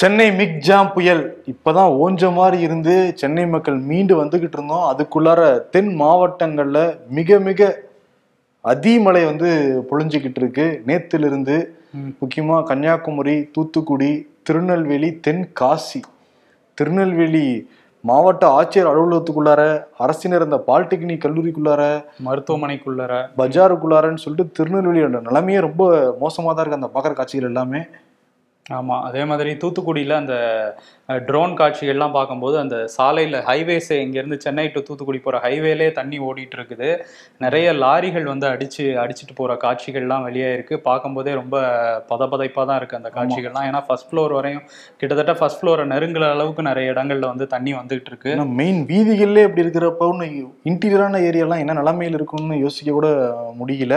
சென்னை மிக் jam புயல். இப்பதான் ஓஞ்ச மாதிரி இருந்து சென்னை மக்கள் மீண்டு வந்துகிட்டு இருந்தோம். அதுக்குள்ளார தென் மாவட்டங்கள்ல மிக மிக அதிமழை வந்து பொழிஞ்சுக்கிட்டு இருக்கு. நேத்துல இருந்து முக்கியமா கன்னியாகுமரி தூத்துக்குடி திருநெல்வேலி தென்காசி திருநெல்வேலி மாவட்ட ஆட்சியர் அலுவலகத்துக்குள்ளார அரசினர் இந்த பாலிடெக்னிக் கல்லூரிக்குள்ளார மருத்துவமனைக்குள்ளற பஜாருக்குள்ளாரன்னு சொல்லிட்டு திருநெல்வேலியோட நிலைமையே ரொம்ப மோசமா தான் இருக்கு அந்த பார்க்குற காட்சிகள் எல்லாமே. ஆமா அதே மாதிரி தூத்துக்குடியில அந்த ட்ரோன் காட்சிகள்லாம் பார்க்கும்போது அந்த சாலையில ஹைவேஸ் இங்கேருந்து சென்னை டு தூத்துக்குடி போற ஹைவேலே தண்ணி ஓடிட்டு இருக்குது நிறைய லாரிகள் வந்து அடிச்சு அடிச்சிட்டு போற காட்சிகள்லாம் வெளியே இருக்கு. பார்க்கும்போதே ரொம்ப பதபதைப்பா தான் இருக்கு அந்த காட்சிகள்லாம். ஏன்னா ஃபர்ஸ்ட் ஃப்ளோர் வரையும் கிட்டத்தட்ட ஃபர்ஸ்ட் ஃப்ளோரை நெருங்குற அளவுக்கு நிறைய இடங்கள்ல வந்து தண்ணி வந்துகிட்டு இருக்கு மெயின் வீதிகள்லே இப்படி இருக்கிறப்ப இன்டீரியரான ஏரியாலாம் என்ன நிலைமையில் இருக்கும்னு யோசிக்க கூட முடியல.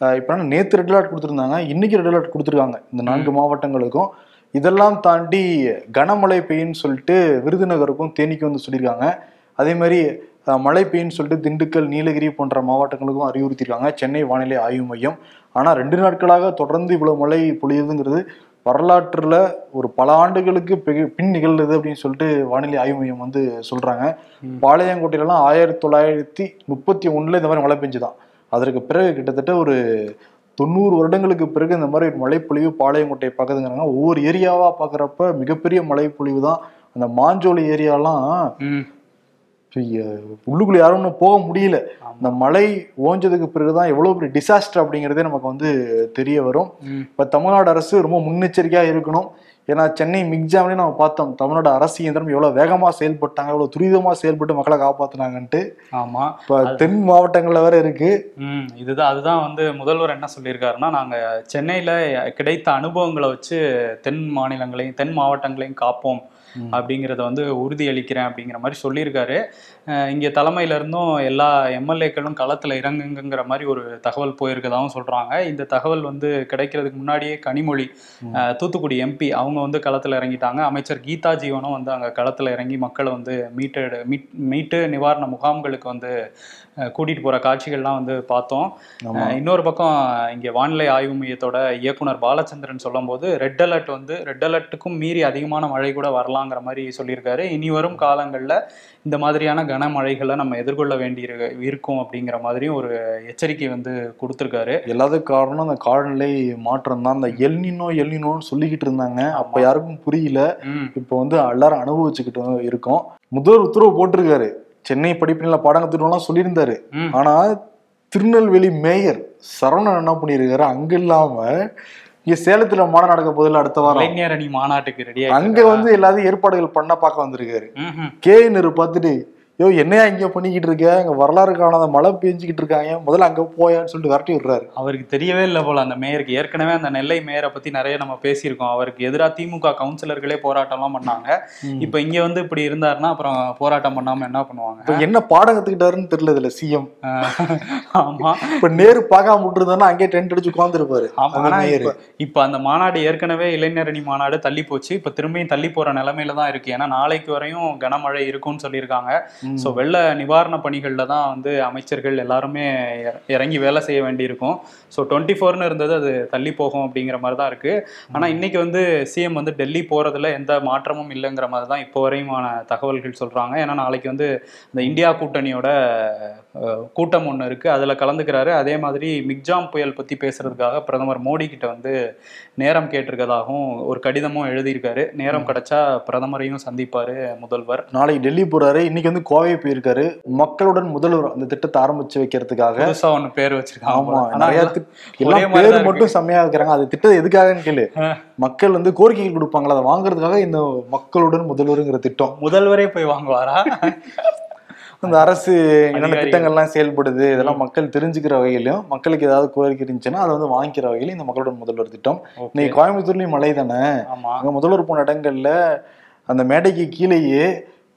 இப்ப நேத்து ரெட் அலர்ட் கொடுத்துருந்தாங்க இன்னைக்கு ரெட் அலர்ட் கொடுத்துருக்காங்க. இந்த நான்கு மாவட்டங்களுக்கும். இதெல்லாம் தாண்டி கனமழை பெய்யுன்னு சொல்லிட்டு விருதுநகருக்கும் தேனிக்கும் வந்து சொல்லியிருக்காங்க. அதே மாதிரி மழை பெய்யுன்னு சொல்லிட்டு திண்டுக்கல் நீலகிரி போன்ற மாவட்டங்களுக்கும் அறிவுறுத்தியிருக்காங்க. சென்னை வானிலை ஆய்வு மையம். ஆனால் ரெண்டு நாட்களாக தொடர்ந்து இவ்வளவு மழை பொழியுதுங்கிறது வரலாற்றுல ஒரு பல ஆண்டுகளுக்கு பின் நிகழ்ந்தது அப்படின்னு சொல்லிட்டு வானிலை ஆய்வு மையம் வந்து சொல்றாங்க. ம். பாளையங்கோட்டையிலலாம் ஆயிரத்தி தொள்ளாயிரத்தி முப்பத்தி ஒண்ணுல இந்த மாதிரி மழை பெஞ்சுதான். அதற்கு பிறகு கிட்டத்தட்ட ஒரு தொண்ணூறு வருடங்களுக்கு பிறகு இந்த மாதிரி ஒரு மழைப்பொழிவு பாளையங்கோட்டை பார்க்குதுங்கிறாங்க. ஒவ்வொரு ஏரியாவா பார்க்குறப்ப மிகப்பெரிய மழைப்பொழிவு தான். அந்த மாஞ்சோலை ஏரியாலாம் உள்ளுக்குள்ள யாரும் இன்னும் போக முடியல. இந்த மழை ஓஞ்சதுக்கு பிறகுதான் எவ்வளவு பெரிய டிசாஸ்டர் அப்படிங்கிறதே நமக்கு வந்து தெரிய வரும். இப்ப தமிழ்நாடு அரசு ரொம்ப முன்னெச்சரிக்கையா இருக்கணும். ஏன்னா சென்னை மிக்ஜாம்லேயே நம்ம பார்த்தோம் தமிழ்நாடு அரசு இயந்திரம் எவ்வளவு வேகமா செயல்பட்டாங்க எவ்வளவு துரிதமா செயல்பட்டு மக்களை காப்பாத்துனாங்கன்ட்டு. ஆமா. இப்ப தென் மாவட்டங்கள்ல வேற இருக்கு. ம் இதுதான் அதுதான் வந்து முதல்வர் என்ன சொல்லியிருக்காருன்னா நாங்க சென்னையில கிடைத்த அனுபவங்களை வச்சு தென் மாநிலங்களையும் தென் மாவட்டங்களையும் காப்போம். அப்படிங்கிறத வந்து உறுதி அளிக்கிறேன் அப்படிங்கிற மாதிரி சொல்லியிருக்காரு. இங்க தலைமையில இருந்தும் எல்லா எம்எல்ஏக்களும் களத்துல இறங்குங்கிற மாதிரி ஒரு தகவல் போயிருக்கதாகவும் சொல்றாங்க. இந்த தகவல் வந்து கிடைக்கிறதுக்கு முன்னாடியே கனிமொழி தூத்துக்குடி எம்பி அவங்க வந்து களத்துல இறங்கிட்டாங்க. அமைச்சர் கீதா ஜீவனும் வந்து அங்க களத்துல இறங்கி மக்களை வந்து மீட்டு மீட் மீட்டு நிவாரண முகாம்களுக்கு வந்து அஹ் கூட்டிட்டு போற காட்சிகள்லாம் வந்து பார்த்தோம். இன்னொரு பக்கம் இங்கே வானிலை ஆய்வு மையத்தோட இயக்குனர் பாலச்சந்திரன் சொல்லும்போது ரெட் அலர்ட் வந்து ரெட் அலர்ட்டுக்கும் மீறி அதிகமான மழை கூட வரலாங்கிற மாதிரி சொல்லியிருக்காரு. இனி வரும் காலங்களில் இந்த மாதிரியான கனமழைகளை நம்ம எதிர்கொள்ள வேண்டி இரு- இருக்கும் அப்படிங்கிற மாதிரியும் ஒரு எச்சரிக்கை வந்து கொடுத்துருக்காரு. எல்லாத்துக்கும் காரணம் அந்த காலநிலை மாற்றம் தான் அந்த எல்னினோ எல்னினோன்னு சொல்லிக்கிட்டு இருந்தாங்க. அப்ப யாருக்கும் புரியல. இப்போ வந்து எல்லாரும் அனுபவிச்சுக்கிட்டு இருக்கோம். முதல் உத்தரவு போட்டிருக்காரு. சென்னை படிப்பினில பாடங்கத்திட்டம்லாம் சொல்லியிருந்தாரு. ஆனா திருநெல்வேலி மேயர் சரவணன் என்ன பண்ணியிருக்காரு? அங்க இல்லாம இங்க சேலத்துல மாநாடு நடக்க போதில்ல அடுத்த வாரம். இளைஞர் அணி மாநாட்டுக்கு ரெடி அங்க வந்து எல்லாத்தையும் ஏற்பாடுகள் பண்ண பார்க்க வந்திருக்காரு. கே நெரு பார்த்துட்டு யோ என்னையா இங்க பண்ணிக்கிட்டு இருக்க? அங்க வரலாறு காணாத மழை பெஞ்சுக்கிட்டு இருக்காங்க. முதல்ல அங்க போயான்னு சொல்லிட்டு விரட்டி விடுறாரு. அவருக்கு தெரியவே இல்லை போல அந்த மேயருக்கு. ஏற்கனவே அந்த நெல்லை மேயரை பத்தி நிறைய நம்ம பேசியிருக்கோம். அவருக்கு எதிராக திமுக கவுன்சிலர்களே போராட்டம்லாம் பண்ணாங்க. இப்போ இங்க வந்து இப்படி இருந்தாருன்னா அப்புறம் போராட்டம் பண்ணாம என்ன பண்ணுவாங்க? இப்ப என்ன பாடம் கத்துக்கிட்டாருன்னு தெரியல இதுல சிஎம். ஆஹ் ஆமா. இப்ப நேரு பார்க்காம விட்டுருந்தாருன்னா அங்கேயே டென்ட் அடிச்சு உட்காந்துருப்பாரு ஆமா ஆனா இப்ப அந்த மாநாடு ஏற்கனவே இளைஞர் அணி மாநாடு தள்ளி போச்சு. இப்ப திரும்பியும் தள்ளி போற நிலைமையில தான் இருக்கு. ஏன்னா நாளைக்கு வரையும் கனமழை இருக்கும்னு சொல்லியிருக்காங்க. சோ வெள்ள நிவாரண பணிகள்ல தான் வந்து அமைச்சர்கள் எல்லாருமே இற- இறங்கி வேலை செய்ய வேண்டியிருக்கும். ஸோ டுவெண்ட்டி ஃபோர்னு இருந்தது அது தள்ளி போகும் அப்படிங்கிற மாதிரி தான் இருக்கு. ஆனா இன்னைக்கு வந்து சிஎம் வந்து டெல்லி போறதுல எந்த மாற்றமும் இல்லைங்கிற மாதிரி தான் இப்போ வரையுமான தகவல்கள் சொல்றாங்க. ஏன்னா நாளைக்கு வந்து இந்த இந்தியா கூட்டணியோட கூட்டம் ஒன்று இருக்கு. அதுல கலந்துக்கிறாரு. அதே மாதிரி மிக்ஜாம் புயல் பத்தி பேசுறதுக்காக பிரதமர் மோடி கிட்ட வந்து நேரம் கேட்டிருக்கதாகவும் ஒரு கடிதமும் எழுதியிருக்காரு. நேரம் கிடைச்சா பிரதமரையும் சந்திப்பாரு முதல்வர். நாளைக்கு டெல்லி போறாரு. இன்னைக்கு வந்து கோவை போயிருக்காரு. மக்களுடன் முதல்வர் அந்த திட்டத்தை ஆரம்பிச்சு வைக்கிறதுக்காக. ஒண்ணு பேர் வச்சிருக்காங்க ஆமா நிறைய எல்லாம் பேர் மட்டும் செம்மையா வைக்கிறாங்க அது திட்டம் எதுக்காகன்னு கேளு. மக்கள் வந்து கோரிக்கைகள் கொடுப்பாங்களா? அதை வாங்குறதுக்காக இந்த மக்களுடன் முதல்வருங்கிற திட்டம். முதல்வரே போய் வாங்குவாரா? அந்த அரசு என்னென்ன. திட்டங்கள்லாம் செயல்படுது இதெல்லாம் மக்கள் தெரிஞ்சுக்கிற வகையிலும் மக்களுக்கு ஏதாவது கோரிக்கை இருந்துச்சுன்னா அதை வந்து வாங்கிக்கிற வகையிலும் இந்த மக்களுடன் முதல்வர் திட்டம். இன்னைக்கு கோயம்புத்தூர்லயும் மழை தானே? முதல்வர் போன இடங்கள்ல அந்த மேடைக்கு கீழேயே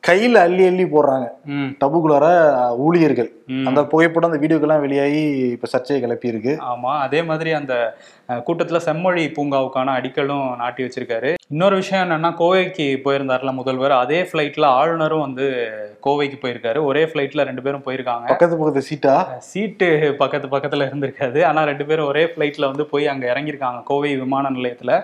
கையில அள்ளி அள்ளி போடுறாங்க. டபுக்குள்ளார ஊழியர்கள். அந்த புகைப்படம் அந்த வீடியோக்கெல்லாம் வெளியாகி இப்ப சர்ச்சையை கிளப்பி இருக்கு ஆமா அதே மாதிரி அந்த கூட்டத்துல செம்மொழி பூங்காவுக்கான அடிக்கலும் நாட்டி வச்சிருக்காரு. இன்னொரு விஷயம் என்னன்னா கோவைக்கு போயிருந்தாருல முதல்வர். அதே ஃப்ளைட்ல ஆளுநரும் வந்து கோவைக்கு போயிருக்காரு. ஒரே ஃப்ளைட்ல ரெண்டு பேரும் போயிருக்காங்க. பக்கத்து பக்கத்து சீட்டா? சீட்டு பக்கத்து பக்கத்துல இருந்திருக்காது. ஆனா ரெண்டு பேரும் ஒரே ஃப்ளைட்ல வந்து போய் அங்க இறங்கியிருக்காங்க கோவை விமான நிலையத்துல.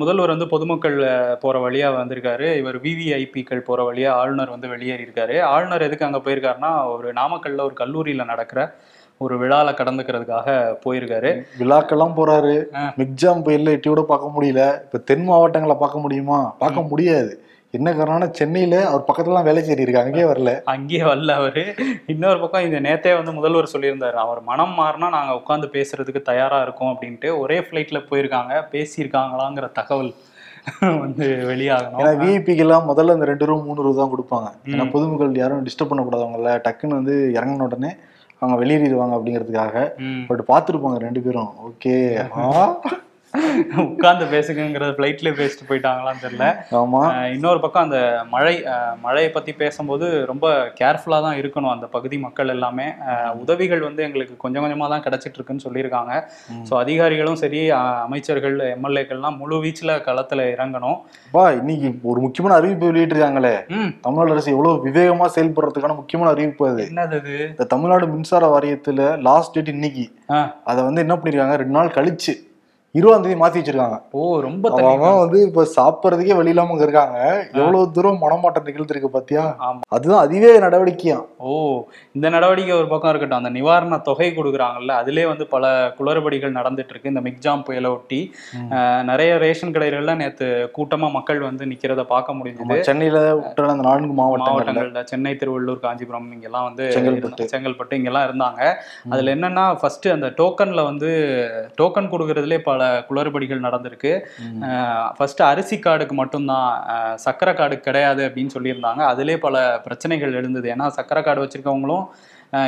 முதல்வர் வந்து பொதுமக்கள் போற வழியா வந்திருக்காரு. இவர் விவிஐபிக்கள் போற வழியா ஆளுநர் வந்து வெளியேறி இருக்காரு ஆளுநர் எதுக்கு அங்க போயிருக்காருன்னா ஒரு நாமக்கல்ல ஒரு கல்லூரியில நடக்கிற ஒரு விழால கடந்துக்கிறதுக்காக போயிருக்காரு. விழாக்கெல்லாம் போறாரு. மிக்ஜாம் புயல்ல எட்டி கூட பார்க்க முடியல. இப்ப தென் மாவட்டங்களை பார்க்க முடியுமா? பார்க்க முடியாது. என்ன காரணம்னா சென்னையில அவர் பக்கத்துலலாம் வேலை செய்ய இருக்காங்க அங்கேயே வரல. அங்கேயே வரல அவரு. இன்னொரு பக்கம் இந்த நேத்தே வந்து முதல்வர் சொல்லியிருந்தாரு. அவர் மனம் மாறினா நாங்க உட்காந்து பேசுறதுக்கு தயாரா இருக்கோம் அப்படின்ட்டு ஒரே ஃப்ளைட்ல போயிருக்காங்க. பேசியிருக்காங்களாங்கிற தகவல் வந்து ஏன்னா வெளியாகணும் விஐபிக்கு எல்லாம் முதல்ல இந்த ரெண்டு ரூபா மூணு ரூபா தான் கொடுப்பாங்க. ஏன்னா பொதுமக்கள் யாரும் டிஸ்டர்ப் பண்ணக்கூடாது அவங்கள. டக்குன்னு வந்து இறங்கின உடனே அவங்க வெளியேறிடுவாங்க அப்படிங்கிறதுக்காக. பட் பார்த்துருப்பாங்க ரெண்டு பேரும். ஓகே. உட்கார்ந்து பேசுங்கிறத ஃப்ளைட்ல பேசிட்டு போயிட்டாங்களான்னு தெரியல. ஆமா. இன்னொரு பக்கம் அந்த மழை மழையை பத்தி பேசும்போது ரொம்ப கேர்ஃபுல்லா தான் இருக்கணும் அந்த பகுதி மக்கள் எல்லாமே. உதவிகள் வந்து எங்களுக்கு கொஞ்சம் கொஞ்சமா தான் கிடைச்சிட்டு இருக்குன்னு சொல்லியிருக்காங்க. ஸோ அதிகாரிகளும் சரி அமைச்சர்கள் எம்எல்ஏக்கள்லாம் முழு வீச்சுல களத்துல இறங்கணும். பா இன்னைக்கு ஒரு முக்கியமான அறிவிப்பு வெளியிட்டிருக்காங்களே. தமிழ்நாடு அரசு எவ்வளவு விவேகமா செயல்படுறதுக்கான முக்கியமான அறிவிப்பு அது. என்னது இந்த தமிழ்நாடு மின்சார வாரியத்துல லாஸ்ட் டேட் இன்னைக்கு. அதை வந்து என்ன பண்ணிருக்காங்க? ரெண்டு நாள் கழிச்சு இருபதாம் தேதி மாத்தி வச்சிருக்காங்க. ஓ ரொம்ப அவன் வந்து இப்ப சாப்பிடறதுக்கே வழி இல்லாம அங்க இருக்காங்க. எவ்வளவு தூரம் மனமாட்டம் நிகழ்த்திருக்கு பாத்தியா. அதுதான் அதுவே நடவடிக்கையா? ஓ இந்த நடவடிக்கை ஒரு பக்கம் இருக்கட்டும். அந்த நிவாரண தொகை கொடுக்குறாங்கல்ல அதிலே வந்து பல குளறுபடிகள் நடந்துட்டு இருக்கு இந்த மிக்ஜாம் புயலை ஒட்டி நிறைய ரேஷன் கடைகள்ல நேத்து கூட்டமா மக்கள் வந்து நிக்கிறத பார்க்க முடிஞ்சது. சென்னையில விட்ட அந்த நான்கு மாவட்டங்கள்ல. மாவட்டங்கள்ல சென்னை திருவள்ளூர் காஞ்சிபுரம் இங்கெல்லாம் வந்து செங்கல்பட்டு. இங்கெல்லாம் இருந்தாங்க. அதுல என்னன்னா ஃபர்ஸ்ட் அந்த டோக்கன்ல வந்து டோக்கன் கொடுக்கறதுலே பல குளறுபடிகள் நடந்திருக்கு. ஃபர்ஸ்ட் அரிசி கார்டுக்கு மட்டும்தான் சக்கரை கார்டு கிடையாது அப்படின்னு சொல்லியிருந்தாங்க. அதிலே பல பிரச்சனைகள் எழுந்தது. ஏன்னா சக்கரை கார்டு வச்சிருக்கவங்களும்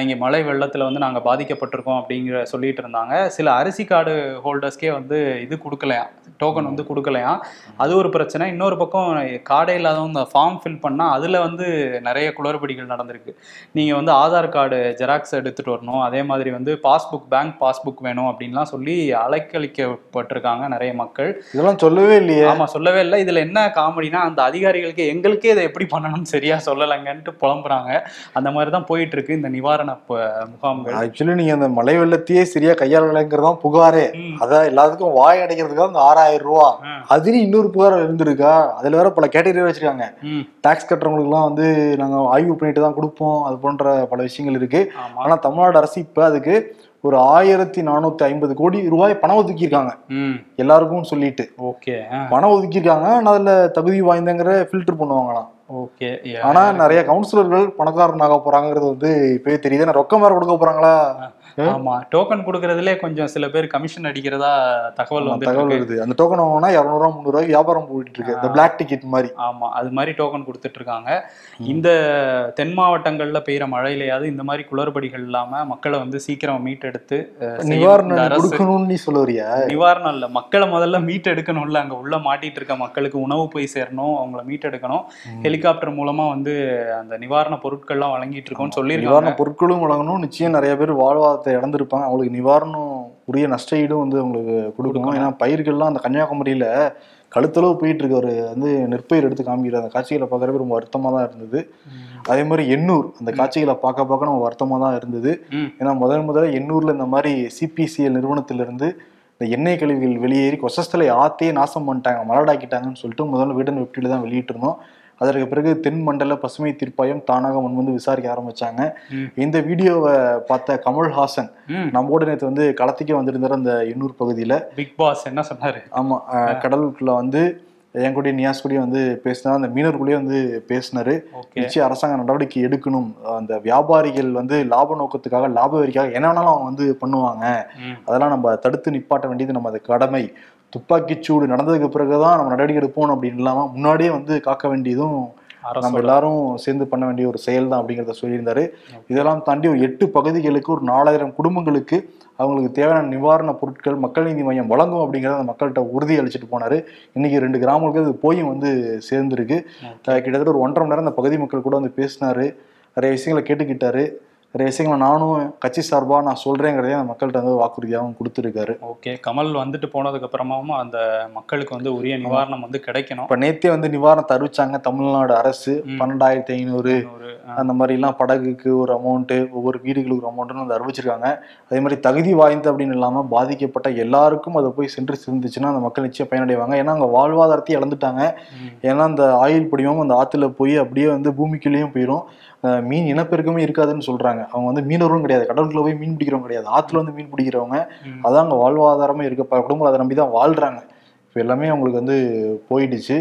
இங்க மழை வெள்ளத்துல வந்து நாங்க பாதிக்கப்பட்டிருக்கோம் அப்படிங்கிற சொல்லிட்டு இருந்தாங்க. சில அரிசி கார்டு ஹோல்டர்ஸ்க்கே வந்து இது கொடுக்கலையாம் டோக்கன் வந்து கொடுக்கலையாம் அது ஒரு பிரச்சனை. இன்னொரு பக்கம் கார்டே இல்லாதவங்க இந்த ஃபார்ம் ஃபில் பண்ணா அதுல வந்து நிறைய குளறுபடிகள் நடந்திருக்கு. நீங்க வந்து ஆதார் கார்டு ஜெராக்ஸ் எடுத்துட்டு வரணும். அதே மாதிரி வந்து பாஸ்புக் பேங்க் பாஸ்புக் வேணும் அப்படின்லாம் சொல்லி அலைக்கழிக்கப்பட்டிருக்காங்க நிறைய மக்கள். இதெல்லாம் சொல்லவே இல்லையே. ஆமா சொல்லவே இல்லை. இதுல என்ன காமெடினா அந்த அதிகாரிகளுக்கு எங்களுக்கே இதை எப்படி பண்ணணும்னு சரியா சொல்லலைங்கன்ட்டு புலம்புறாங்க. அந்த மாதிரி தான் போயிட்டு இருக்கு இந்த நிவாரண ப- முகாம்கள். ஆக்சுவலி நீங்க அந்த மழை வெள்ளத்தையே சரியா கையாளலைங்கிறதான் புகாரே. ம். அதான் எல்லாத்துக்கும் வாய் அடைக்கிறதுக்காக அந்த ஆறாயிரம் ரூபா. அதுலயும் இன்னொரு புகார் இருந்திருக்கா? அதுல வேற பல கேட்டகரி வச்சிருக்காங்க. டாக்ஸ் கட்டுறவங்களுக்குலாம் வந்து நாங்க ஆய்வு பண்ணிட்டு தான் கொடுப்போம். அது போன்ற பல விஷயங்கள் இருக்கு. ஆனா தமிழ்நாடு அரசு இப்ப அதுக்கு ஒரு ஆயிரத்தி நானூத்தி ஐம்பது கோடி ரூபாய் பணம் ஒதுக்கியிருக்காங்க. எல்லாருக்கும் சொல்லிட்டு. ஓகே. பணம் ஒதுக்கியிருக்காங்க. ஆனா அதுல தகுதி வாய்ந்தங்கிற ஃபில்டர் பண்ணுவாங்களாம். ஓகே ஆனா நிறைய கவுன்சிலர்கள் பணக்காரனாக போறாங்கிறது வந்து இப்பவே தெரியுது. ரொக்கம் வேற கொடுக்க போறாங்களா? ஆமா டோக்கன் கொடுக்கறதுலே கொஞ்சம் சில பேர் கமிஷன் அடிக்கிறதா தகவல் வந்து தகவல் வருது. அந்த டோக்கன் வாங்கினா இரநூறுவா முந்நூறு ரூபாய் வியாபாரம் போயிட்டு இருக்கு. இந்த பிளாக் டிக்கெட் மாதிரி. ஆமா அது மாதிரி டோக்கன் கொடுத்துட்டு இருக்காங்க. இந்த தென் மாவட்டங்கள்ல பெய்யுற மழையிலயாவது இந்த மாதிரி குளறுபடிகள் இல்லாம மக்களை வந்து சீக்கிரம் மீட்டெடுத்து நிவாரணம் கொடுக்கணும்னு நீ சொல்ல வரியா? நிவாரணம் இல்ல. மக்களை முதல்ல மீட் எடுக்கணும்ல அங்க உள்ள மாட்டிட்டு இருக்க மக்களுக்கு உணவு போய் சேரணும். அவங்கள மீட் எடுக்கணும் ஹெலிகாப்டர் மூலமா வந்து அந்த நிவாரண பொருட்கள்லாம் வழங்கிட்டு இருக்கோம்னு சொல்லியிருக்காங்க. நிவாரண பொருட்களும் வழங்கணும். நிச்சயம் நிறைய பேர் வாழ்வாதாரத்தை இழந்திருப்பாங்க. அவங்களுக்கு நிவாரணம் உரிய நஷ்ட ஈடும் வந்து அவங்களுக்கு கொடுக்கணும். ஏன்னா பயிர்கள்லாம் அந்த கன்னியாகுமரியில கழுத்தளவு போயிட்டு இருக்கு ஒரு வந்து நெற்பயிர் எடுத்து காமிக்கிற அந்த காட்சிகளை பார்க்கறப்ப ரொம்ப வருத்தமா தான் இருந்தது. அதே மாதிரி எண்ணூர் அந்த காட்சிகளை பார்க்க பார்க்க நம்ம வருத்தமா தான் இருந்தது. ஏன்னா முதல் முதல்ல எண்ணூர்ல இந்த மாதிரி சிபிசிஎல் நிறுவனத்திலிருந்து இந்த எண்ணெய் கழிவுகள் வெளியேறி கொசஸ்தலை ஆத்தையே நாசம் பண்ணிட்டாங்க மலடாக்கிட்டாங்கன்னு சொல்லிட்டு முதல்ல வீடன் வெப்டில தான் வெளியிட்டிருந்தோம். அதற்கு பிறகு தென் மண்டல பசுமை தீர்ப்பாயம் தானாக முன் வந்து விசாரிக்க ஆரம்பிச்சாங்க. இந்த வீடியோவை பார்த்த கமல்ஹாசன் நம்மோட நேற்று வந்து களத்துக்கே வந்திருந்தார் அந்த எண்ணூர் பகுதியில. பிக் பாஸ் என்ன சொன்னாரு? ஆமா அஹ், கடலுக்குள்ள வந்து என் கூடயும் நியாஸ் கூடயும் வந்து பேசினார் அந்த மீனவர்களையும் வந்து பேசினாரு. நிச்சயம் அரசாங்க நடவடிக்கை எடுக்கணும். அந்த வியாபாரிகள் வந்து லாப நோக்கத்துக்காக லாப வரிக்காக என்ன வேணாலும் அவங்க வந்து பண்ணுவாங்க. அதெல்லாம் நம்ம தடுத்து நிப்பாட்ட வேண்டியது நம்ம அது கடமை. துப்பாக்கிச்சூடு நடந்ததுக்கு பிறகுதான் நம்ம நடவடிக்கை எடுப்போம் அப்படின்னு இல்லாம முன்னாடியே வந்து காக்க வேண்டியதும் நம்ம எல்லாரும் சேர்ந்து பண்ண வேண்டிய ஒரு செயல் தான் அப்படிங்கிறத சொல்லியிருந்தாரு. இதெல்லாம் தாண்டி ஒரு எட்டு பகுதிகளுக்கு ஒரு நாலாயிரம் குடும்பங்களுக்கு அவங்களுக்கு தேவையான நிவாரண பொருட்கள் மக்கள் நீதி மையம் வழங்கும் அப்படிங்கிறத அந்த மக்கள்கிட்ட உறுதி அளிச்சுட்டு போனாரு. இன்னைக்கு ரெண்டு கிராமங்களுக்கு அது போயும் வந்து சேர்ந்துருக்கு. கிட்டத்தட்ட ஒரு ஒன்றரை மணி நேரம் அந்த பகுதி மக்கள் கூட வந்து பேசினாரு. நிறைய விஷயங்களை கேட்டுக்கிட்டாரு. நிறைய விஷயங்களை நானும் கட்சி சார்பா நான் சொல்றேங்கிறதையும் அந்த மக்கள்கிட்ட வந்து வாக்குறுதியாகவும் கொடுத்துருக்காரு. ஓகே. கமல் வந்துட்டு போனதுக்கு அப்புறமாவும் அந்த மக்களுக்கு வந்து உரிய நிவாரணம் வந்து கிடைக்கணும். இப்ப நேத்தே வந்து நிவாரணத்தை அறிவிச்சாங்க தமிழ்நாடு அரசு. பன்னெண்டாயிரத்தி ஐநூறு அந்த மாதிரிலாம் படகுக்கு ஒரு அமௌண்ட்டு ஒவ்வொரு வீடுகளுக்கு ஒரு அமௌண்ட்டுன்னு வந்து அறிவிச்சிருக்காங்க. அதே மாதிரி தகுதி வாய்ந்த அப்படின்னு இல்லாமல் பாதிக்கப்பட்ட எல்லாருக்கும் அதை போய் சென்று சேர்ந்துச்சுன்னா அந்த மக்கள் நிச்சயம் பயனடைவாங்க. ஏன்னா அவங்க வாழ்வாதாரத்தை இழந்துட்டாங்க. ஏன்னா அந்த ஆயில் படிவம் அந்த ஆற்றுல போய் அப்படியே வந்து பூமிக்குள்ளேயும் போயிடும் மீன் இனப்பெருக்கமே இருக்காதுன்னு சொல்றாங்க. அவங்க வந்து மீனவரும் கிடையாது. கடலுக்குள்ள போய் மீன் பிடிக்கிறவங்க கிடையாது. ஆற்றுல வந்து மீன் பிடிக்கிறவங்க. அதான் அவங்க வாழ்வாதாரமே இருக்கு. பல குடும்பங்கள் அதை நம்பி தான் வாழ்றாங்க. இப்போ எல்லாமே அவங்களுக்கு வந்து போயிடுச்சு.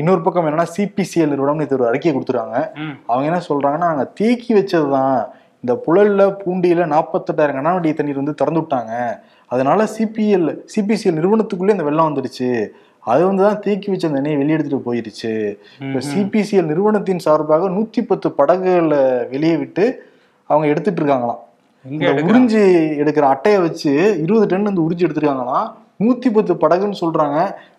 இன்னொரு பக்கம் என்னன்னா சிபிசிஎல் நிறுவனம் இது ஒரு அறிக்கை கொடுத்துருக்காங்க. அவங்க என்ன சொல்றாங்கன்னா நாங்க தேக்கி வச்சதுதான். இந்த புழல்ல பூண்டியில நாற்பத்தெட்டாயிரம் கண்ணாடி தண்ணீர் வந்து திறந்து விட்டாங்க. அதனால சிபிஎல் சிபிசிஎல் நிறுவனத்துக்குள்ளே இந்த வெள்ளம் வந்துடுச்சு. அது வந்து தான் தேக்கி வச்ச அந்த எண்ணெயை வெளியெடுத்துட்டு போயிருச்சு இப்போ சிபிசிஎல் நிறுவனத்தின் சார்பாக நூத்தி பத்து படகுகளை வெளியே விட்டு அவங்க எடுத்துட்டு இருக்காங்களாம்? உறிஞ்சி எடுக்கிற அட்டையை வச்சு இருபது டன் வந்து உறிஞ்சி எடுத்திருக்காங்களாம் நூத்தி பத்து படகுன்னு சொல்றாங்க.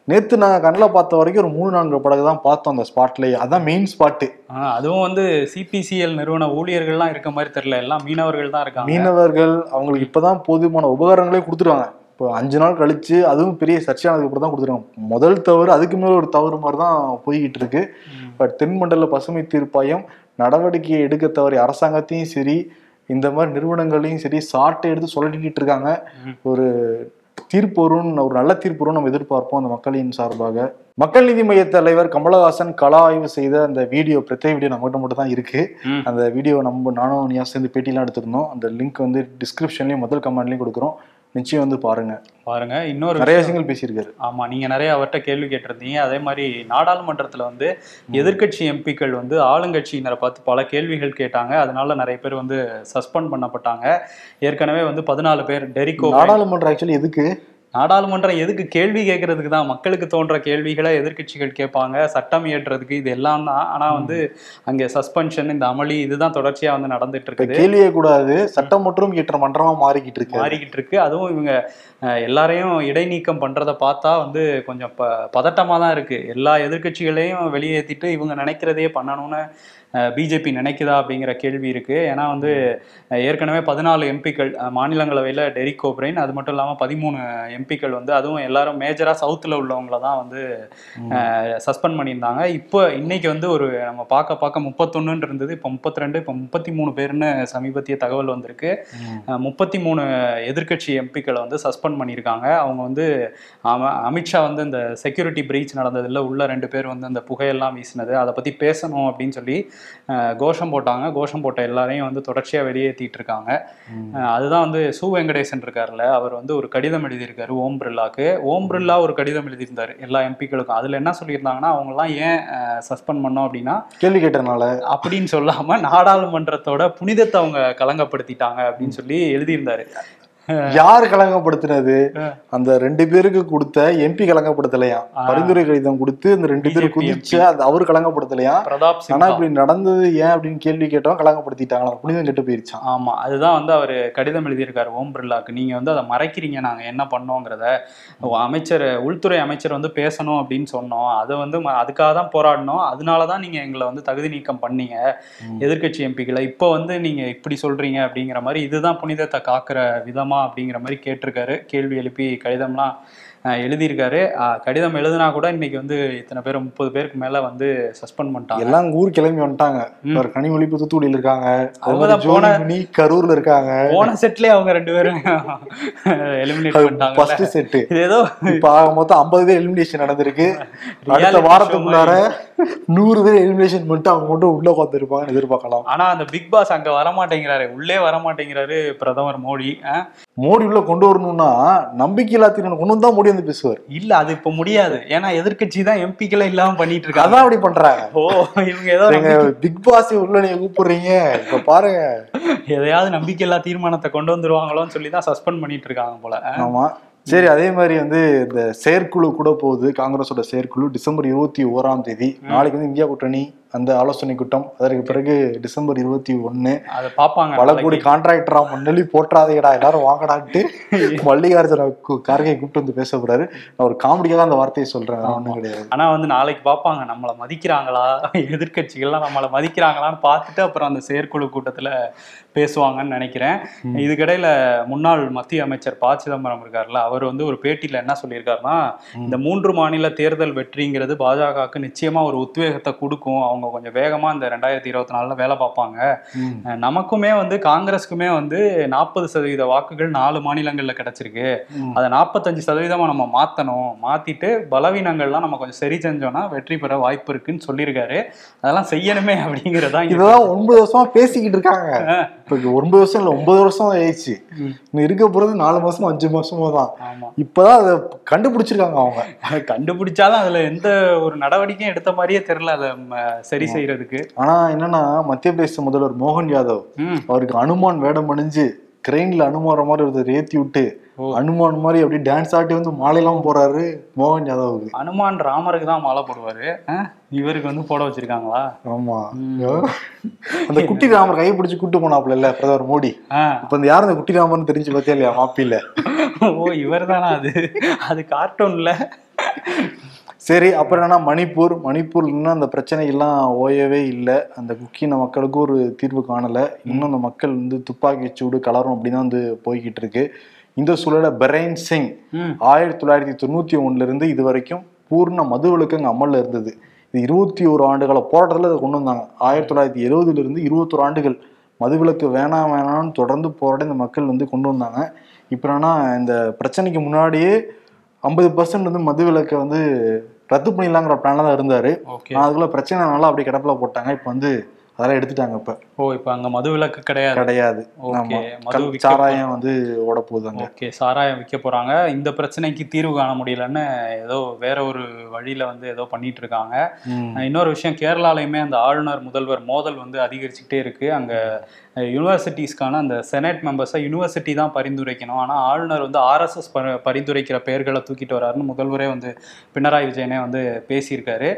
நேத்து நாங்க கண்ணில் பார்த்த வரைக்கும் ஒரு மூணு நான்கு படகு தான் பார்த்தோம் அந்த ஸ்பாட்லயே. அதான் மெயின் ஸ்பாட்டு அதுவும் வந்து சிபிசிஎல் நிறுவன ஊழியர்கள்லாம் இருக்க மாதிரி தெரியல. எல்லாம் மீனவர்கள் தான் இருக்காங்க. மீனவர்கள் அவங்களுக்கு இப்பதான் போதுமான உபகரணங்களே கொடுத்துருவாங்க இப்போ அஞ்சு நாள் கழிச்சு அதுவும் பெரிய சர்ச்சையானதுக்கு அப்புறம் தான் கொடுத்துருக்காங்க. முதல் தவறு அதுக்கு மேல ஒரு தவறு மாதிரி தான் போய்கிட்டு இருக்கு. பட் தென்மண்டல பசுமை தீர்ப்பாயம் நடவடிக்கையை எடுக்க தவறிய அரசாங்கத்தையும் சரி இந்த மாதிரி நிறுவனங்களையும் சரி சாட்டை எடுத்து சொல்லிக்கிட்டு இருக்காங்க. ஒரு தீர்ப்பு வரும்னு ஒரு நல்ல தீர்ப்பு நம்ம எதிர்பார்ப்போம் அந்த மக்களின் சார்பாக. மக்கள் நீதி மைய தலைவர் கமலஹாசன் கள ஆய்வு செய்த அந்த வீடியோ பிரத்யேக வீடியோ நம்மகிட்ட மட்டும் தான் இருக்கு. அந்த வீடியோ நம்ம நானும் நீயா சேர்ந்து பேட்டிலாம் எடுத்திருந்தோம். அந்த லிங்க் வந்து டிஸ்கிரிப்ஷன்லயும் முதல் கமெண்ட்லயும் கொடுக்குறோம். நிச்சயம் வந்து பாருங்க. பாருங்க இன்னொரு நிறைய விஷயங்கள் பேசியிருக்காரு. ஆமா நீங்க நிறைய அவர்கிட்ட கேள்வி கேட்டிருந்தீங்க. அதே மாதிரி நாடாளுமன்றத்துல வந்து எதிர்க்கட்சி எம்பிக்கள் வந்து ஆளுங்கட்சியினரை பார்த்து பல கேள்விகள் கேட்டாங்க. அதனால நிறைய பேர் வந்து சஸ்பெண்ட் பண்ணப்பட்டாங்க. ஏற்கனவே வந்து பதினாலு பேர் டெரிகோ நாடாளுமன்றம் ஆக்சுவலி எதுக்கு? நாடாளுமன்றம் எதுக்கு கேள்வி கேட்கறதுக்கு தான்? மக்களுக்கு தோன்ற கேள்விகளை எதிர்க்கட்சிகள் கேட்பாங்க. சட்டம் இயற்றுறதுக்கு இது எல்லாம் தான். ஆனா வந்து அங்க சஸ்பென்ஷன் இந்த அமளி இதுதான் தொடர்ச்சியா வந்து நடந்துட்டு இப்ப இருக்குது கேள்வியே கூடாது. சட்டம் மற்றும் இயற்ற மன்றமா மாறிக்கிட்டு இருக்கு. மாறிக்கிட்டு இருக்கு அதுவும் இவங்க எல்லாரையும் இடைநீக்கம் பண்றத பார்த்தா வந்து கொஞ்சம் ப பதட்டமா தான் இருக்கு. எல்லா எதிர்க்கட்சிகளையும் வெளியேற்றிட்டு இவங்க நினைக்கிறதையே பண்ணணும்னு பிஜேபி நினைக்குதா அப்படிங்கிற கேள்வி இருக்கு. ஏன்னா வந்து ஏற்கனவே பதினாலு எம்பிக்கள் மாநிலங்களவையில் டெரிக் ஓப்ரைன் அது மட்டும் இல்லாமல் பதிமூணு எம்பிக்கள் வந்து அதுவும் எல்லாரும் மேஜரா சவுத்தில் உள்ளவங்கள தான் வந்து சஸ்பெண்ட் பண்ணியிருந்தாங்க. இப்போ இன்னைக்கு வந்து ஒரு நம்ம பார்க்க பார்க்க முப்பத்தொன்னுன்னு இருந்தது இப்போ முப்பத்தி ரெண்டு இப்போ முப்பத்தி மூணு பேர்னு சமீபத்திய தகவல் வந்திருக்கு. முப்பத்தி மூணு எதிர்க்கட்சி எம்பிக்களை வந்து சஸ்பெண்ட் பண்ணியிருக்காங்க. அவங்க வந்து அம- அமித்ஷா வந்து இந்த செக்யூரிட்டி பிரீச் நடந்ததில் உள்ள ரெண்டு பேர் வந்து அந்த புகையெல்லாம் வீசினது. அதை பற்றி பேசணும் அப்படின்னு சொல்லி கோஷம் போட்டாங்க. கோஷம் போட்ட எல்லாரையும் வந்து தொடர்ச்சியாக வெளியேற்றிட்டு இருக்காங்க அதுதான் வந்து சு வெங்கடேசன் இருக்கார்ல அவர் வந்து ஒரு கடிதம் எழுதியிருக்காரு ஓம் பிர்லாக்கு. ஓம் பிர்லா ஒரு கடிதம் எழுதியிருந்தார் எல்லா எம்பிக்களுக்கும். அதில் என்ன சொல்லியிருந்தாங்கன்னா அவங்கெல்லாம் ஏன் சஸ்பெண்ட் பண்ணோம் அப்படின்னா கேள்வி கேட்டனால அப்படின்னு சொல்லாம நாடாளுமன்றத்தோட புனிதத்தை அவங்க கலங்கப்படுத்திட்டாங்க அப்படின்னு சொல்லி எழுதியிருந்தாரு. யார் கலங்கப்படுத்தினது. அந்த ரெண்டு பேருக்கு கொடுத்த எம்பி கலங்கப்படுத்தலையா. பரிந்துரை கடிதம் கொடுத்து அந்த ரெண்டு பேரும் குதிச்சு அது அவரு கலங்கப்படுத்தலையா? ஆனா இப்படி நடந்தது ஏன் அப்படின்னு கேள்வி கேட்டோம் கலங்கப்படுத்திட்டாங்களா? புனிதம் கெட்டு போயிருச்சான். ஆமா அதுதான் வந்து அவர் கடிதம் எழுதியிருக்காரு ஓம் பிர்லாக்கு நீங்க வந்து அதை மறைக்கிறீங்க நாங்க என்ன பண்ணோங்கிறத. அமைச்சர் உள்துறை அமைச்சர் வந்து பேசணும் அப்படின்னு சொன்னோம். அதை வந்து அதுக்காக தான் போராடினோம். அதனால தான் நீங்க எங்களை வந்து தகுதி நீக்கம் பண்ணீங்க. எதிர்க்கட்சி எம்பிக்களை இப்போ வந்து நீங்க இப்படி சொல்றீங்க அப்படிங்கிற மாதிரி இதுதான் புனிதத்தை காக்கிற விதமா அப்படிங்கிற மாதிரி கேட்டிருக்காரு. கேள்வி எழுப்பி கடிதம்லாம் எழுதியிருக்காரு. கடிதம் எழுதுனா கூட இன்னைக்கு வந்து இத்தனை பேர் முப்பது பேருக்கு மேல வந்து சஸ்பெண்ட் பண்ணிட்டாங்க. எல்லாம் ஊர் கிளம்பி வந்துட்டாங்க. ஒரு கனிமொழி தூத்துக்குடியில இருக்காங்க. அவங்க தான் போன- கரூர்ல இருக்காங்க. போன செட்லயே அவங்க ரெண்டு பேரும் எலிமினேட் பண்ணிட்டாங்க ஃபர்ஸ்ட் செட்டு இது ஏதோ இப்ப மொத்தம் ஐம்பது பேர் எலிமினேஷன் நடந்திருக்கு. அடுத்த வாரத்துக்குள்ளார நூறு பேர் எலிமினேஷன் பண்ணிட்டு அவங்க மட்டும் உள்ள உட்காந்துருப்பாங்கன்னு எதிர்பார்க்கலாம். ஆனா அந்த பிக் பாஸ் அங்க வர மாட்டேங்கிறாரு உள்ளே வர மாட்டேங்கிறாரு பிரதமர் மோடி. மோடி உள்ள கொண்டு வரணும்னா நம்பிக்கை இல்லாத கொண்டு வந்தா மோடி வந்து பேசுவார்? இல்ல அது இப்ப முடியாது. ஏன்னா எதிர்க்கட்சி தான் எம்பிக்களை இல்லாம பண்ணிட்டு இருக்காங்க அதான் அப்படி பண்றாங்க. ஓ இவங்க ஏதோ பிக் பாஸ் உள்ள நீங்க கூப்பிடுறீங்க. இப்ப பாருங்க. எதையாவது நம்பிக்கை இல்லா தீர்மானத்தை கொண்டு வந்துருவாங்களோன்னு சொல்லி தான் சஸ்பெண்ட் பண்ணிட்டு இருக்காங்க போல. ஆமா. சரி அதே மாதிரி வந்து இந்த செயற்குழு கூட போகுது. காங்கிரஸோட செயற்குழு டிசம்பர் இருபத்தி ஓராம் தேதி. நாளைக்கு வந்து இந்தியா கூட்டணி. அந்த ஆலோசனை கூட்டம். அதற்கு பிறகு டிசம்பர் இருபத்தி ஒன்னு அதை பார்ப்பாங்க பல. கோடி கான்ட்ராக்டரா முன்னெல்லி போற்றாதீங்கடா எல்லாரும் வாங்கடான்ட்டு மல்லிகார்ஜுன கார்கே கூப்பிட்டு வந்து பேச போறாரு. நான் ஒரு காமெடிக்காக அந்த வார்த்தையை சொல்றேன் ஒண்ணும் கிடையாது. ஆனா வந்து நாளைக்கு பார்ப்பாங்க நம்மளை மதிக்கிறாங்களா? எதிர்க்கட்சிகள்லாம் நம்மளை மதிக்கிறாங்களான்னு பார்த்துட்டு அப்புறம் அந்த செயற்குழு கூட்டத்துல பேசுவாங்கன்னு நினைக்கிறேன். இதுக்கிடையில முன்னாள் மத்திய அமைச்சர் ப. சிதம்பரம் இருக்கார்ல அவர் வந்து ஒரு பேட்டியில என்ன சொல்லியிருக்காருன்னா இந்த மூன்று மாநில தேர்தல் வெற்றிங்கிறது பாஜகவுக்கு நிச்சயமா ஒரு உத்வேகத்தை கொடுக்கும். அவங்க கொஞ்சம் வேகமா இந்த ரெண்டாயிரத்தி இருபத்தி நாலுல வேலை பார்ப்பாங்க. நமக்குமே வந்து காங்கிரஸுக்குமே வந்து நாற்பது சதவீத வாக்குகள் நாலு மாநிலங்கள்ல கிடைச்சிருக்கு. அதை நாற்பத்தஞ்சு சதவீதமா நம்ம மாத்தணும். மாத்திட்டு பலவீனங்கள்லாம் நம்ம கொஞ்சம் சரி செஞ்சோம்னா வெற்றி பெற வாய்ப்பு இருக்குன்னு சொல்லியிருக்காரு. அதெல்லாம் செய்யணுமே அப்படிங்கறதா இதெல்லாம் ஒன்பது வருஷமா பேசிக்கிட்டு இருக்காங்க. இப்ப ஒன்பது வருஷம் இல்ல ஒன்பது வருஷம் ஆயிடுச்சு. இன்னும் இருக்க போறது நாலு மாசம் அஞ்சு மாசமோ தான். இப்பதான் அதை கண்டுபிடிச்சிருக்காங்க அவங்க. கண்டுபிடிச்சாலும் அதுல எந்த ஒரு நடவடிக்கையும் எடுத்த மாதிரியே தெரியல. அதை சரி செய்யறதுக்கு. ஆனா என்னன்னா மத்திய பிரதேச முதல்வர் மோகன் யாதவ் அவருக்கு அனுமான் வேடம் அணிஞ்சு கிரெயின்ல அனுமார மாதிரி ஒருத்தர் ஏத்தி விட்டு. அனுமான் மாதிரி அப்படியே டான்ஸ் ஆட்டி வந்து மாலையெல்லாம் போறாரு மோகன் யாதவுக்கு. அனுமான் ராமருக்கு தான் மாலை போடுவாரு. இவருக்கு வந்து போட வச்சிருக்காங்களா? ஆமா. அந்த குட்டி ராமர் கை பிடிச்சு கூட்டு போனாப்ல இல்ல பிரதமர் மோடி. இப்ப இந்த யார் அந்த குட்டி ராமர்னு தெரிஞ்சு பார்த்தியா இல்லையா மாப்பில ஓ இவர் தானா அது அது கார்ட்டூன்ல சரி அப்புறம் என்ன மணிப்பூர். மணிப்பூர் இன்னும் அந்த பிரச்சனைகள்லாம் ஓயவே இல்லை. அந்த குக்கின மக்களுக்கு ஒரு தீர்வு காணல. இன்னும் அந்த மக்கள் வந்து துப்பாக்கி சூடு கலரும் அப்படிதான் வந்து போய்கிட்டு இருக்கு. இந்த சூழல பெரைன் சிங் ஆயிரத்தி தொள்ளாயிரத்தி தொண்ணூத்தி ஒண்ணுல இருந்து இது வரைக்கும் பூர்ண மதுவிலக்கு அங்க அமல்ல இருந்தது. இது இருபத்தி ஒரு ஆண்டுகள போராட்டத்துல இதை கொண்டு வந்தாங்க. ஆயிரத்தி தொள்ளாயிரத்தி எழுவதுல இருந்து இருபத்தொரு ஆண்டுகள் மதுவிலக்கு வேணாம் வேணாம்னு தொடர்ந்து போராடி இந்த மக்கள் வந்து கொண்டு வந்தாங்க. இப்போ என்னன்னா இந்த பிரச்சனைக்கு முன்னாடியே ஐம்பது பர்சன்ட் வந்து மதுவிலக்கை வந்து ரத்து பண்ணிடலாங்கிற பிளான்ல தான் இருந்தாரு. அதுக்குள்ள பிரச்சனைனால அப்படி கிடப்பில் போட்டாங்க. இப்போ வந்து அதெல்லாம் எடுத்துட்டாங்க இப்ப. ஓ இப்ப அங்க மது விலக்கு கிடையாது. கிடையாது. ஓகே. மது சாராயம் வந்து ஓட போகுதாங்க ஓகே. சாராயம் விற்க போறாங்க. இந்த பிரச்சனைக்கு தீர்வு காண முடியலன்னு ஏதோ வேற ஒரு வழியில வந்து ஏதோ பண்ணிட்டு இருக்காங்க. இன்னொரு விஷயம் கேரளாலையுமே அந்த ஆளுநர் முதல்வர் மோதல் வந்து அதிகரிச்சுக்கிட்டே இருக்கு. அங்க யூனிவர்சிட்டிஸ்க்கான அந்த செனட் மெம்பர்ஸை யூனிவர்சிட்டி தான் பரிந்துரைக்கணும். ஆனால் ஆளுநர் வந்து ஆர்எஸ்எஸ் பரிந்துரைக்கிற பெயர்களை தூக்கிட்டு வராருன்னு முதல்வரே வந்து பினராயி விஜயனே வந்து பேசியிருக்காரு.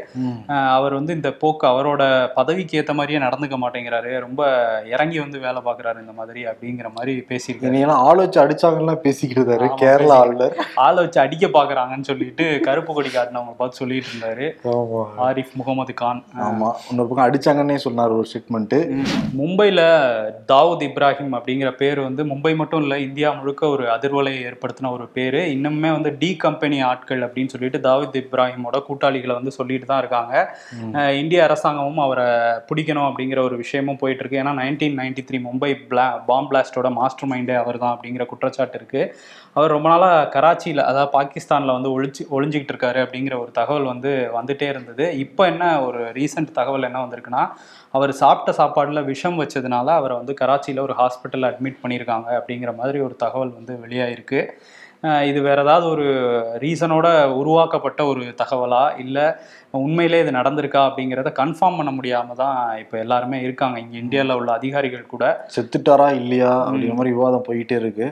அவர் வந்து இந்த போக்கு அவரோட பதவிக்கு ஏற்ற மாதிரியே நடந்துக்க மாட்டேங்கிறாரு. ரொம்ப இறங்கி வந்து வேலை பார்க்குறாரு இந்த மாதிரி அப்படிங்கிற மாதிரி பேசியிருக்காரு. என்னையெல்லாம் ஆள் வச்சு அடிச்சாங்கலாம் பேசிக்கிட்டு கேரளா ஆளுநர். ஆளை வச்சு அடிக்க பார்க்கறாங்கன்னு சொல்லிட்டு கருப்பு கொடி காட்டினவங்க பார்த்து சொல்லிட்டு இருந்தாரு. ஆரிஃப் முகமது கான். ஆமா. இன்னொரு பக்கம் அடிச்சாங்கன்னே சொன்னார் ஒரு ஸ்டேட்மெண்ட் மும்பையில் தாவூத் இப்ராஹிம் அப்படிங்கிற பேர் வந்து மும்பை மட்டும் இல்லை இந்தியா முழுக்க ஒரு அதிர்வலையை ஏற்படுத்தின ஒரு பேர். இன்னுமே வந்து டி கம்பெனி ஆட்கள் அப்படின்னு சொல்லிட்டு தாவூத் இப்ராஹிமோட கூட்டாளிகளை வந்து சொல்லிட்டு தான் இருக்காங்க. இந்திய அரசாங்கமும் அவரை பிடிக்கணும் அப்படிங்கிற ஒரு விஷயமும் போயிட்டு இருக்கு. ஏன்னா நைன்டீன் நைன்டி த்ரீ மும்பை பிளா பாம் பிளாஸ்டோட மாஸ்டர் மைண்டே அவர் தான் அப்படிங்கிற குற்றச்சாட்டு இருக்கு. அவர் ரொம்ப நாளாக கராச்சியில் அதாவது பாகிஸ்தானில் வந்து ஒழிச்சு ஒளிஞ்சிக்கிட்டு இருக்காரு அப்படிங்கிற ஒரு தகவல் வந்து வந்துட்டே இருந்தது. இப்போ என்ன ஒரு ரீசெண்ட் தகவல் என்ன வந்திருக்குன்னா அவர் சாப்பிட்ட சாப்பாடில் விஷம் வச்சதுனால அவரை வந்து கராச்சியில் ஒரு ஹாஸ்பிட்டலில் அட்மிட் பண்ணியிருக்காங்க அப்படிங்கிற மாதிரி ஒரு தகவல் வந்து வெளியாயிருக்கு. இது வேறு ஏதாவது ஒரு ரீசனோட உருவாக்கப்பட்ட ஒரு தகவலா? இல்லை உண்மையிலே இது நடந்திருக்கா அப்படிங்கிறத கன்ஃபார்ம் பண்ண முடியாம தான் இப்போ எல்லாருமே இருக்காங்க. இங்கே இந்தியாவில் உள்ள அதிகாரிகள் கூட. செத்துட்டாரா இல்லையா அப்படிங்கிற மாதிரி விவாதம் போயிட்டே இருக்கு.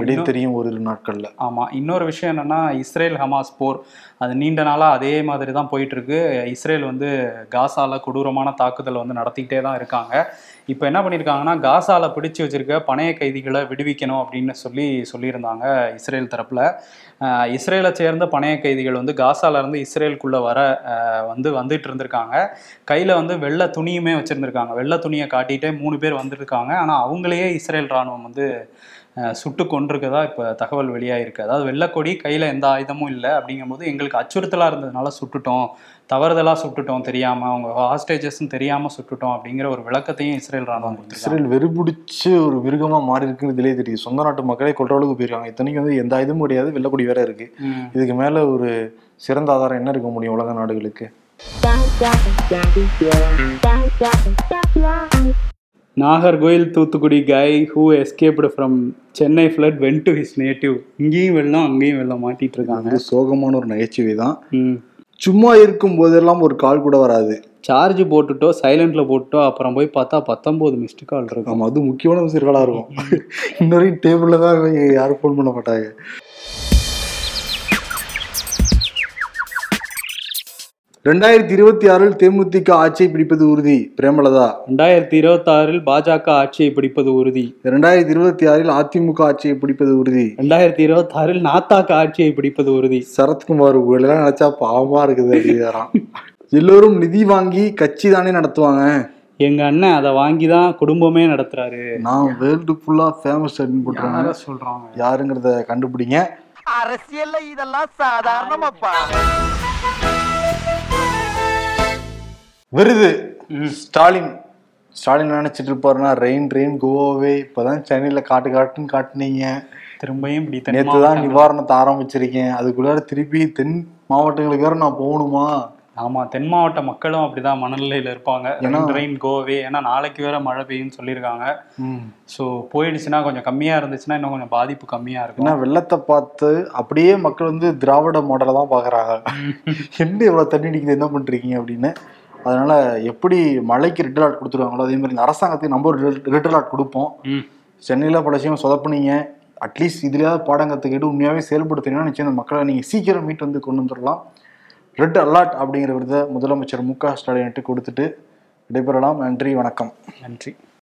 விடை தெரியும் ஒரு நாட்கள்ல. ஆமாம் இன்னொரு விஷயம் என்னன்னா இஸ்ரேல் ஹமாஸ் போர் அது நீண்ட நாளாக அதே மாதிரி தான் போயிட்டு இருக்கு இஸ்ரேல் வந்து காசால கொடூரமான தாக்குதல் வந்து நடத்திக்கிட்டே தான் இருக்காங்க. இப்போ என்ன பண்ணியிருக்காங்கன்னா காசால பிடிச்சு வச்சிருக்க பணைய கைதிகளை விடுவிக்கணும் அப்படின்னு சொல்லி சொல்லியிருந்தாங்க இஸ்ரேல் தரப்புல. இஸ்ரேலை சேர்ந்த பணைய கைதிகள் வந்து காசால இருந்து இஸ்ரேலுக்குள்ள வர வந்து வந்துட்டு இருந்திருக்காங்க. கையில் வந்து வெள்ளை துணியுமே வச்சுருந்துருக்காங்க. வெள்ளை துணியை காட்டிகிட்டே மூணு பேர் வந்திருக்காங்க. ஆனால் அவங்களையே இஸ்ரேல் ராணுவம் வந்து சுட்டு கொண்டிருக்கதா இப்போ தகவல் வெளியாயிருக்கு. அதாவது வெள்ளைக்கொடி கையில் எந்த ஆயுதமும் இல்லை அப்படிங்கும்போது எங்களுக்கு அச்சுறுத்தலாக இருந்ததுனால சுட்டுட்டோம். தவறுதலாக சுட்டுட்டோம் தெரியாமல் அவங்க ஹாஸ்டேஜஸ்ன்னு தெரியாமல் சுட்டுட்டோம் அப்படிங்கிற ஒரு விளக்கத்தையும் இஸ்ரேல் ராணுவம் கொடுத்துருக்காங்க. இஸ்ரேல் வெறுபிடிச்சு ஒரு மிருகமா மாறி இருக்குன்னு இதுலயே தெரியுது. சொந்த நாட்டு மக்களே அளவுக்கு போயிருக்காங்க. இத்தனைக்கு வந்து எந்த இதுவும் கிடையாது வெள்ளக்குடி வேற இருக்கு. இதுக்கு மேல ஒரு சிறந்த ஆதாரம் என்ன இருக்க முடியும் உலக நாடுகளுக்கு? Nagercoil Thoothukudi guy who escaped from Chennai flood went to his native இங்கேயும் வெள்ளம் அங்கேயும் வெள்ளம் மாட்டிட்டு இருக்காங்க. சோகமான ஒரு நகைச்சுவை தான். சும்மா இருக்கும் போதெல்லாம் ஒரு கால் கூட வராது. சார்ஜ் போட்டுட்டோ சைலண்ட்ல போட்டுட்டோ அப்புறம் போய் பார்த்தா பத்தொன்பது மிஸ்டு கால் இருக்கும். அது முக்கியமான விஷயம் காலா இருக்கும் இன்னொரு டேபிள்ல தான் யாரும் ஃபோன் பண்ண மாட்டாங்க. ரெண்டாயிரத்தி இருபத்தி ஆறில் தேமுதிக ஆட்சியை பிடிப்பது உறுதி. பிரேமலதா. ரெண்டாயிரத்தி இருபத்தி ஆறில் பாஜக ஆட்சியை பிடிப்பது உறுதி. ரெண்டாயிரத்தி இருபத்தி ஆறில் அதிமுக ஆட்சியை பிடிப்பது உறுதி. ரெண்டாயிரத்தி இருபத்தி ஆறில் நாத்தாக்க ஆட்சியை பிடிப்பது உறுதி. சரத்குமார் எல்லாம் நினைச்சா பாவமா இருக்குது அப்படிங்கிறான் எல்லோரும் நிதி வாங்கி கட்சி தானே நடத்துவாங்க. எங்க அண்ணன் அதை வாங்கி தான் குடும்பமே நடத்துறாரு. நான் வேர்ல்டு ஃபுல்லா ஃபேமஸ் அப்படின்னு போட்டுருவாங்க யார சொல்றாங்க? யாருங்கிறத கண்டுபிடிங்க. அரசியல்ல இதெல்லாம் சாதாரணமாப்பா. விருது. ஸ்டாலின் ஸ்டாலின் நினைச்சிட்டு இருப்பாருன்னா ரெயின் ரெயின் கோவாவே இப்பதான் சென்னையில காட்டு காட்டுன்னு காட்டுனீங்க. திரும்பியும் இப்படி நேத்து தான் நிவாரணத்தை ஆரம்பிச்சிருக்கேன். அதுக்குள்ளார திருப்பி தென் மாவட்டங்களுக்கு வேற நான் போகணுமா? ஆமா தென் மாவட்ட மக்களும் அப்படிதான் மனநிலையில இருப்பாங்க. ஏன்னா- ரெயின் கோவே. ஏன்னா நாளைக்கு வேற மழை பெய்யும்னு சொல்லியிருக்காங்க. ஸோ போயிடுச்சுன்னா கொஞ்சம் கம்மியா இருந்துச்சுன்னா இன்னும் கொஞ்சம் பாதிப்பு கம்மியா ஏன்னா இருக்கும் வெள்ளத்தை பார்த்து அப்படியே மக்கள் வந்து திராவிட மாடலை தான் பாக்குறாங்க. என்ன இவ்வளவு தண்ணி அடிக்குது என்ன பண்றீங்க அப்படின்னு. அதனால எப்படி மழைக்கு ரெட் அலர்ட் கொடுத்துருவாங்களோ அதே மாதிரி இந்த அரசாங்கத்துக்கு நம்ம ஒரு ரெட் அலர்ட் கொடுப்போம். சென்னையில பல விஷயம் சொதப்புனீங்க. அட்லீஸ்ட் இதுலயாவது பாடம் கத்துக்கிட்டு உண்மையாவே செயல்படுத்தினீங்கன்னா நிச்சயம் இந்த மக்களை நீங்க சீக்கிரம் மீட் வந்து கொண்டு வந்துடலாம் ரெட் அலர்ட் அப்படிங்கிற விருதை முதலமைச்சர் மு க ஸ்டாலின்ட்டு கொடுத்துட்டு விடைபெறலாம். நன்றி வணக்கம். நன்றி.